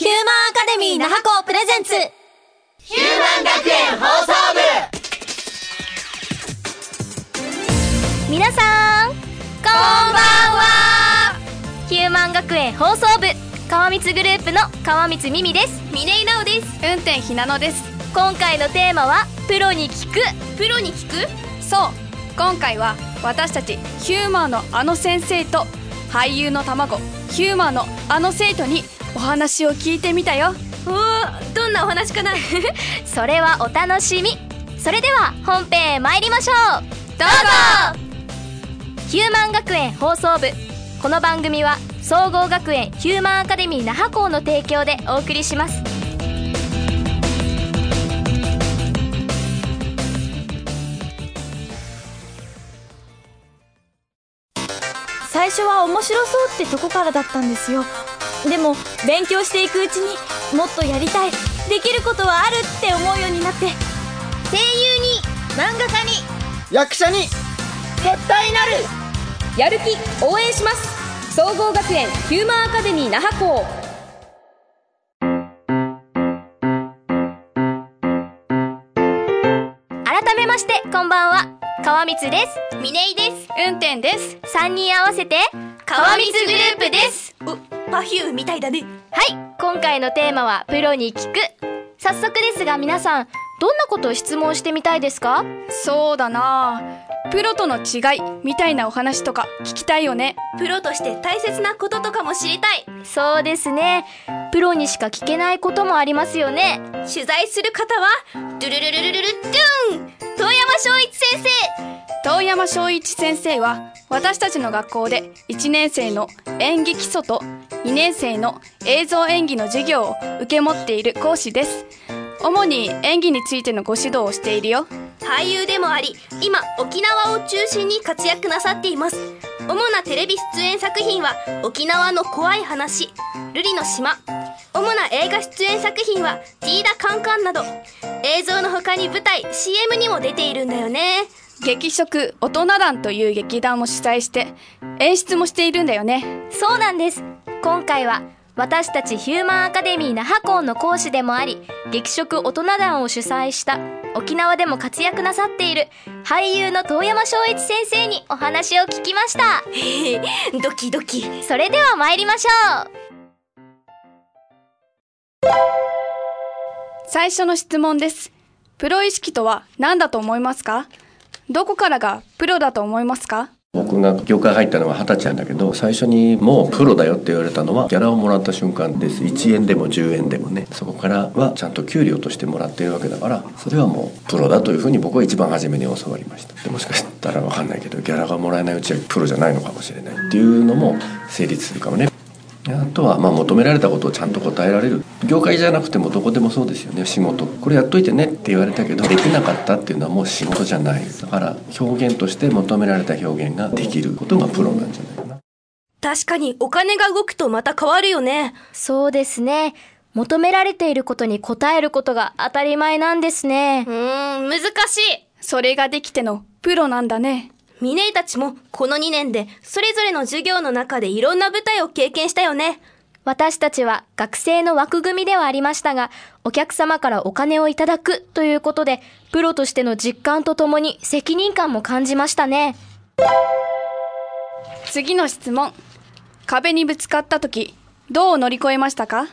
ヒューマンアカデミー那覇校プレゼンツ。ヒューマン学園放送部。皆さんこんばんは。ヒューマン学園放送部川光グループの川光美美です。峰井直です。運転ひなのです。今回のテーマはプロに聞く。プロに聞く？そう。今回は私たちヒューマンのあの先生と俳優の卵ヒューマンのあの生徒にお話を聞いてみたよ。おおどんなお話かな？それはお楽しみ。それでは本編へ参りましょう。どうぞ！ヒューマン学園放送部。この番組は総合学園ヒューマンアカデミー那覇校の提供でお送りします。最初は面白そうってとこからだったんですよでも勉強していくうちにもっとやりたい。できることはあるって思うようになって。声優に漫画家に。役者に。絶対なる。やる気応援します。総合学園ヒューマンアカデミー那覇校。改めましてこんばんは。川光です。峰井です。運転です。3人合わせて川光グループです。おパフューみたいだね。はい今回のテーマはプロに聞く。早速ですが皆さんどんなことを質問してみたいですか？そうだな。プロとの違いみたいなお話とか聞きたいよね。プロとして大切なこととかも知りたい。そうですね。プロにしか聞けないこともありますよね。取材する方はドゥルルルルルルドゥン。遠山翔一先生。遠山翔一先生は私たちの学校で1年生の演技基礎と2年生の映像演技の授業を受け持っている講師です。主に演技についてのご指導をしているよ。俳優でもあり今沖縄を中心に活躍なさっています。主なテレビ出演作品は沖縄の怖い話。ルリの島。主な映画出演作品はティーダカンカンなど。映像の他に舞台 CM にも出ているんだよね。劇食大人団という劇団も主催して演出もしているんだよね。そうなんです今回は私たちヒューマンアカデミー那覇校の講師でもあり劇食大人団を主催した沖縄でも活躍なさっている俳優の遠山翔一先生にお話を聞きました。ドキドキ。それでは参りましょう。最初の質問です。プロ意識とは何だと思いますか？どこからがプロだと思いますか？僕が業界入ったのは二十歳なんだけど最初にもうプロだよって言われたのはギャラをもらった瞬間です。1円でも10円でもね。そこからはちゃんと給料としてもらってるわけだからそれはもうプロだというふうに僕は一番初めに教わりました。でもしかしたら分かんないけどギャラがもらえないうちはプロじゃないのかもしれないっていうのも成立するかもね。あとはまあ求められたことをちゃんと答えられる。業界じゃなくてもどこでもそうですよね。仕事。これやっといてねって言われたけどできなかったっていうのはもう仕事じゃない。だから表現として求められた表現ができることがプロなんじゃないかな。確かにお金が動くとまた変わるよね。そうですね。求められていることに応えることが当たり前なんですね。うーん難しい。それができてのプロなんだねミネイたちもこの2年でそれぞれの授業の中でいろんな舞台を経験したよね。私たちは学生の枠組みではありましたが、お客様からお金をいただくということで、プロとしての実感とともに責任感も感じましたね。次の質問壁にぶつかった時どう乗り越えましたか？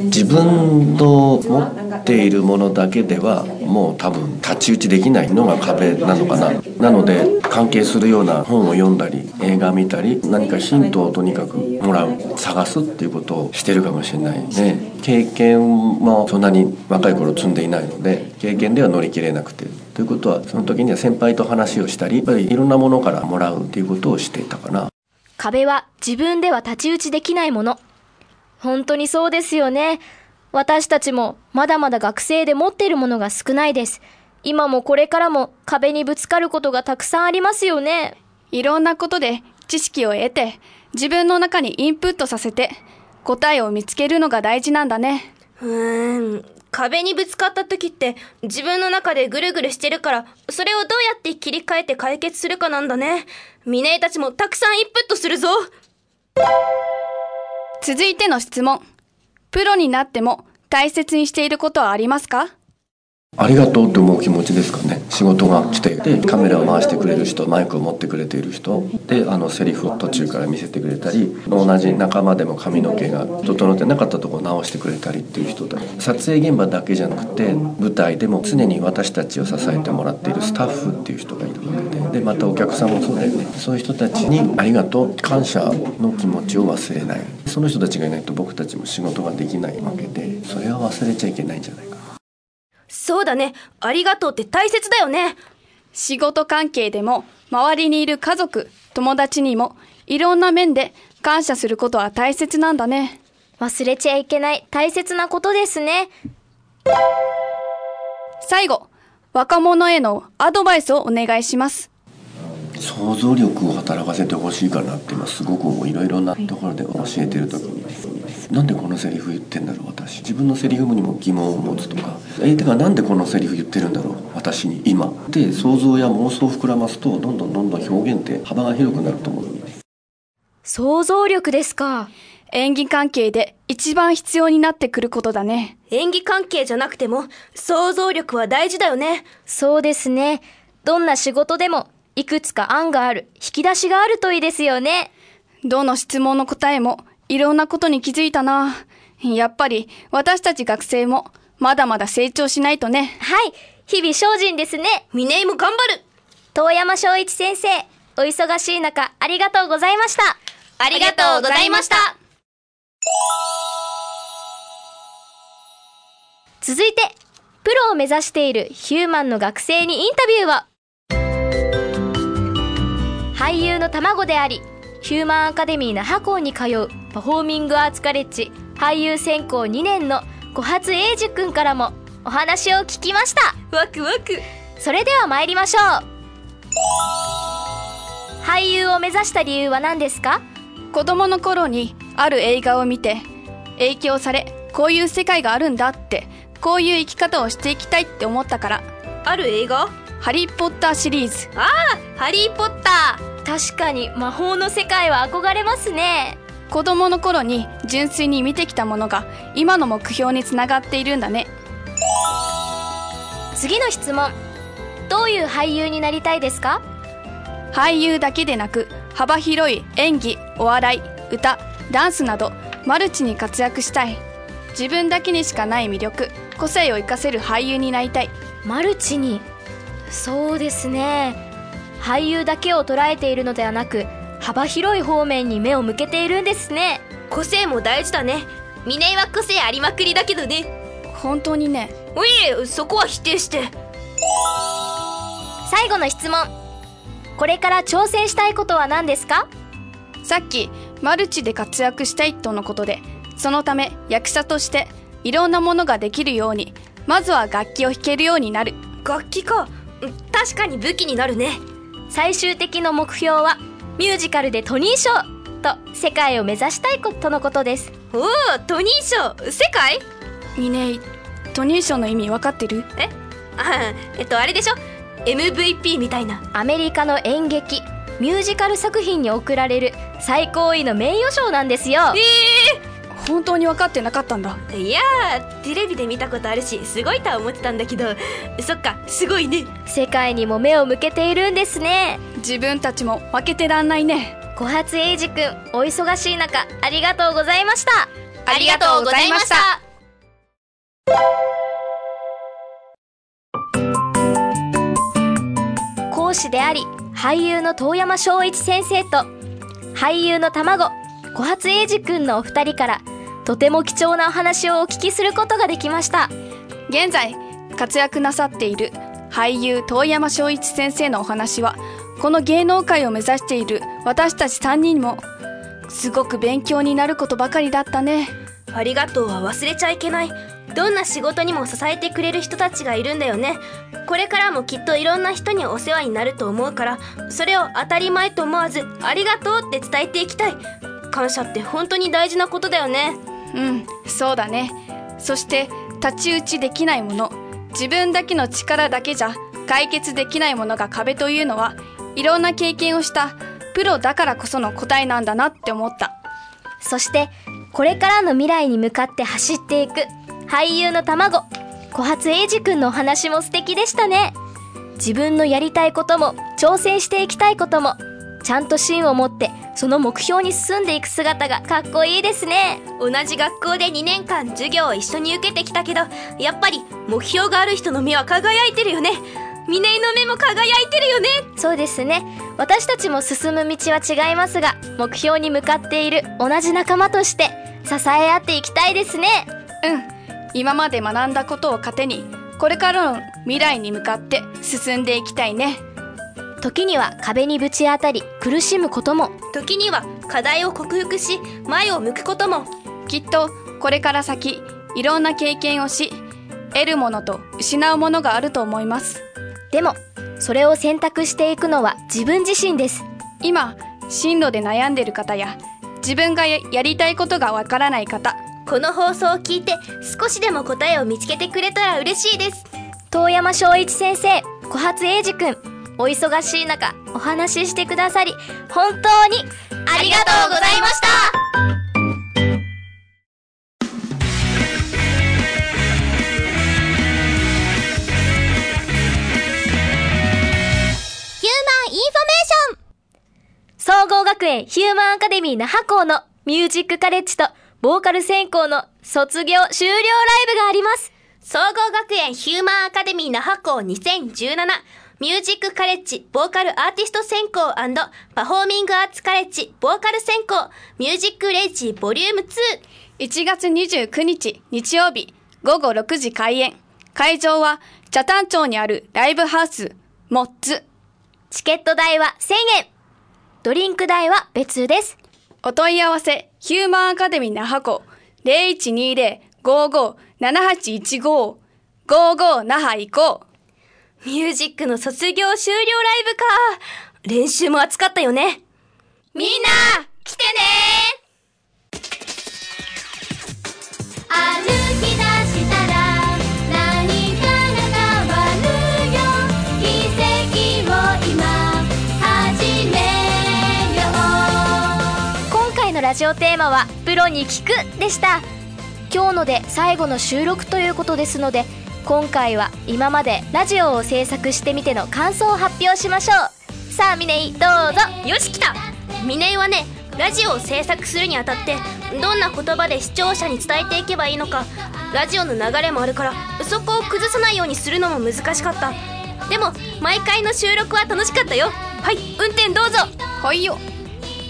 自分の持っているものだけではもう多分太刀打ちできないのが壁なのかな。なので関係するような本を読んだり映画見たり何かヒントをとにかくもらう探すっていうことをしてるかもしれないね。経験もそんなに若い頃積んでいないので経験では乗り切れなくて。ということはその時には先輩と話をしたりやっぱりいろんなものからもらうっていうことをしていたかな。壁は自分では太刀打ちできないもの。本当にそうですよね。私たちもまだまだ学生で持っているものが少ないです。今もこれからも壁にぶつかることがたくさんありますよね。いろんなことで知識を得て自分の中にインプットさせて答えを見つけるのが大事なんだね。うーん。壁にぶつかった時って自分の中でぐるぐるしてるから、それをどうやって切り替えて解決するかなんだね。ミネイたちもたくさんインプットするぞ。続いての質問。プロになっても大切にしていることはありますか？ありがとうって思う気持ちですかね。仕事が来てでカメラを回してくれる人マイクを持ってくれている人。であのセリフを途中から見せてくれたり同じ仲間でも髪の毛が整ってなかったとこ直してくれたりっていう人だ撮影現場だけじゃなくて舞台でも常に私たちを支えてもらっているスタッフっていう人がいるわけで。でまたお客さんもそうだよね。そういう人たちにありがとう感謝の気持ちを忘れない。その人たちがいないと僕たちも仕事ができないわけでそれは忘れちゃいけないんじゃないかそうだねありがとうって大切だよね仕事関係でも周りにいる家族、友達にもいろんな面で感謝することは大切なんだね。忘れちゃいけない大切なことですね。最後、若者へのアドバイスをお願いします。想像力を働かせてほしいかなって今すごくいろいろなところで教えてる時になんでこのセリフ言ってんだろう私自分のセリフにも疑問を持つとか相手がなんでこのセリフ言ってるんだろう私に今で想像や妄想を膨らますとどんどんどんどん表現って幅が広くなると思う想像力ですか。演技関係で一番必要になってくることだね。演技関係じゃなくても想像力は大事だよねそうですね。どんな仕事でもいくつか案がある、引き出しがあるといいですよね。どの質問の答えもいろんなことに気づいたな。やっぱり私たち学生もまだまだ成長しないとね。はい。日々精進ですね。峰井も頑張る遠山昭一先生、お忙しい中、ありがとうございました。ありがとうございました続いて、プロを目指しているヒューマンの学生にインタビューは、俳優の卵であり、ヒューマンアカデミー那覇校に通うパフォーミングアーツカレッジ俳優専攻2年の小初英二くんからもお話を聞きました。ワクワク。それでは参りましょう。俳優を目指した理由は何ですか？子供の頃にある映画を見て影響されこういう世界があるんだってこういう生き方をしていきたいって思ったから。ある映画？ハリー・ポッターシリーズ。ああハリー・ポッタ確かに魔法の世界は憧れますね。子供の頃に純粋に見てきたものが今の目標につながっているんだね次の質問。どういう俳優になりたいですか？俳優だけでなく幅広い演技お笑い歌ダンスなどマルチに活躍したい自分だけにしかない魅力個性を生かせる俳優になりたいマルチに？そうですね。俳優だけを捉えているのではなく、幅広い方面に目を向けているんですね。ー個性も大事だね。峰井は個性ありまくりだけどね。本当にね。おいそこは否定して。最後の質問。これから挑戦したいことは何ですか？さっきマルチで活躍したいとのことでそのため役者としていろんなものができるようにまずは楽器を弾けるようになる。楽器か。うん確かに武器になるね最終的な目標はミュージカルでトニー賞と世界を目指したいことのことです。おおトニー賞。世界？ミネイトニー賞の意味分かってる？え？あえっとあれでしょ？MVP みたいな。アメリカの演劇、ミュージカル作品に贈られる最高位の名誉賞なんですよ。本当に分かってなかったんだいやーテレビで見たことあるしすごいとは思ってたんだけどそっかすごいね世界にも目を向けているんですね。自分たちも負けてらんないね小初英二くん、お忙しい中、ありがとうございました。ありがとうございました講師であり、俳優の遠山昭一先生と、俳優の卵、小初英二くんのお二人から、とても貴重なお話をお聞きすることができました。現在活躍なさっている俳優遠山昭一先生のお話はこの芸能界を目指している私たち3人もすごく勉強になることばかりだったね。ありがとうは忘れちゃいけない。どんな仕事にも支えてくれる人たちがいるんだよね。これからもきっといろんな人にお世話になると思うからそれを当たり前と思わずありがとうって伝えていきたい。感謝って本当に大事なことだよね。うんそうだね。そして太刀打ちできないもの。自分だけの力だけじゃ解決できないものが壁というのはいろんな経験をしたプロだからこその答えなんだなって思った。そして、これからの未来に向かって走っていく俳優の卵。小初英二くんのお話も素敵でしたね。自分のやりたいことも挑戦していきたいことも。ちゃんと芯を持ってその目標に進んでいく姿がかっこいいですね。同じ学校で2年間授業を一緒に受けてきたけどやっぱり目標がある人の目は輝いてるよね。峰井の目も輝いてるよね。そうですね。私たちも進む道は違いますが目標に向かっている同じ仲間として支え合っていきたいですね。うん。今まで学んだことを糧にこれからの未来に向かって進んでいきたいね時には壁にぶち当たり苦しむことも。時には課題を克服し前を向くことも。きっとこれから先いろんな経験をし得るものと失うものがあると思います。でもそれを選択していくのは自分自身です。今進路で悩んでる方や自分がややりたいことがわからない方。この放送を聞いて少しでも答えを見つけてくれたら嬉しいです。遠山翔一先生小初英二くんお忙しい中お話ししてくださり本当にありがとうございました。ヒューマンインフォメーション。総合学園ヒューマンアカデミー那覇校のミュージックカレッジとボーカル専攻の卒業修了ライブがあります。総合学園ヒューマンアカデミー那覇校2017ミュージックカレッジボーカルアーティスト専攻パフォーミングアーツカレッジボーカル専攻ミュージックレイジボリューム2 1月29日日曜日午後6時開演。会場は北谷町にあるライブハウスモッツ。チケット代は1000円。ドリンク代は別です。お問い合わせヒューマンアカデミー那覇校0120-55-7815 55那覇行こうミュージックの卒業終了ライブか。練習も熱かったよね。みんな来てね。歩き出したら何かが変わるよ。奇跡を今始めよ今回のラジオテーマは「プロに聞く」でした。今日ので最後の収録ということですので今回は今までラジオを制作してみての感想を発表しましょう。さあミネイどうぞ。よし来た。峰井はねラジオを制作するにあたってどんな言葉で視聴者に伝えていけばいいのかラジオの流れもあるからそこを崩さないようにするのも難しかった。でも毎回の収録は楽しかったよ。はい運転どうぞ。ほいよ。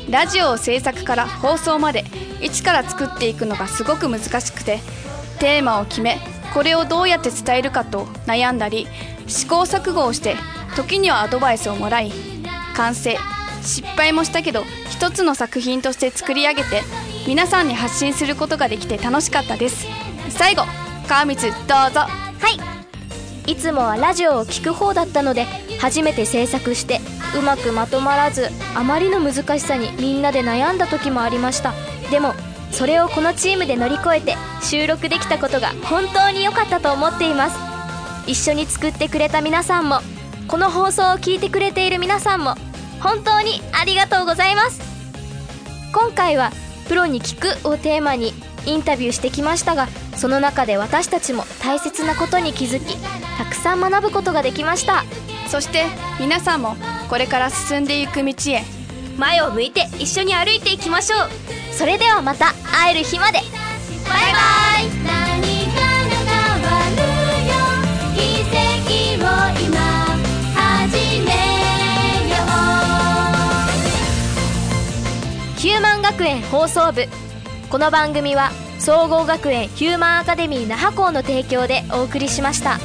ラジオを制作から放送まで一から作っていくのがすごく難しくてテーマを決めこれをどうやって伝えるかと悩んだり試行錯誤をして時にはアドバイスをもらい完成。失敗もしたけど一つの作品として作り上げて皆さんに発信することができて楽しかったです。最後川光どうぞ。はい。いつもはラジオを聞く方だったので初めて制作してうまくまとまらずあまりの難しさにみんなで悩んだ時もありました。でもそれをこのチームで乗り越えて収録できたことが本当に良かったと思っています。一緒に作ってくれた皆さんもこの放送を聞いてくれている皆さんも本当にありがとうございます。今回は「プロに聞く」をテーマにインタビューしてきましたがその中で私たちも大切なことに気づきたくさん学ぶことができました。そして皆さんもこれから進んでいく道へ前を向いて一緒に歩いていきましょう。それではまた会える日まで。バイバイ。ヒューマン学園放送部。この番組は総合学園ヒューマンアカデミー那覇校の提供でお送りしました。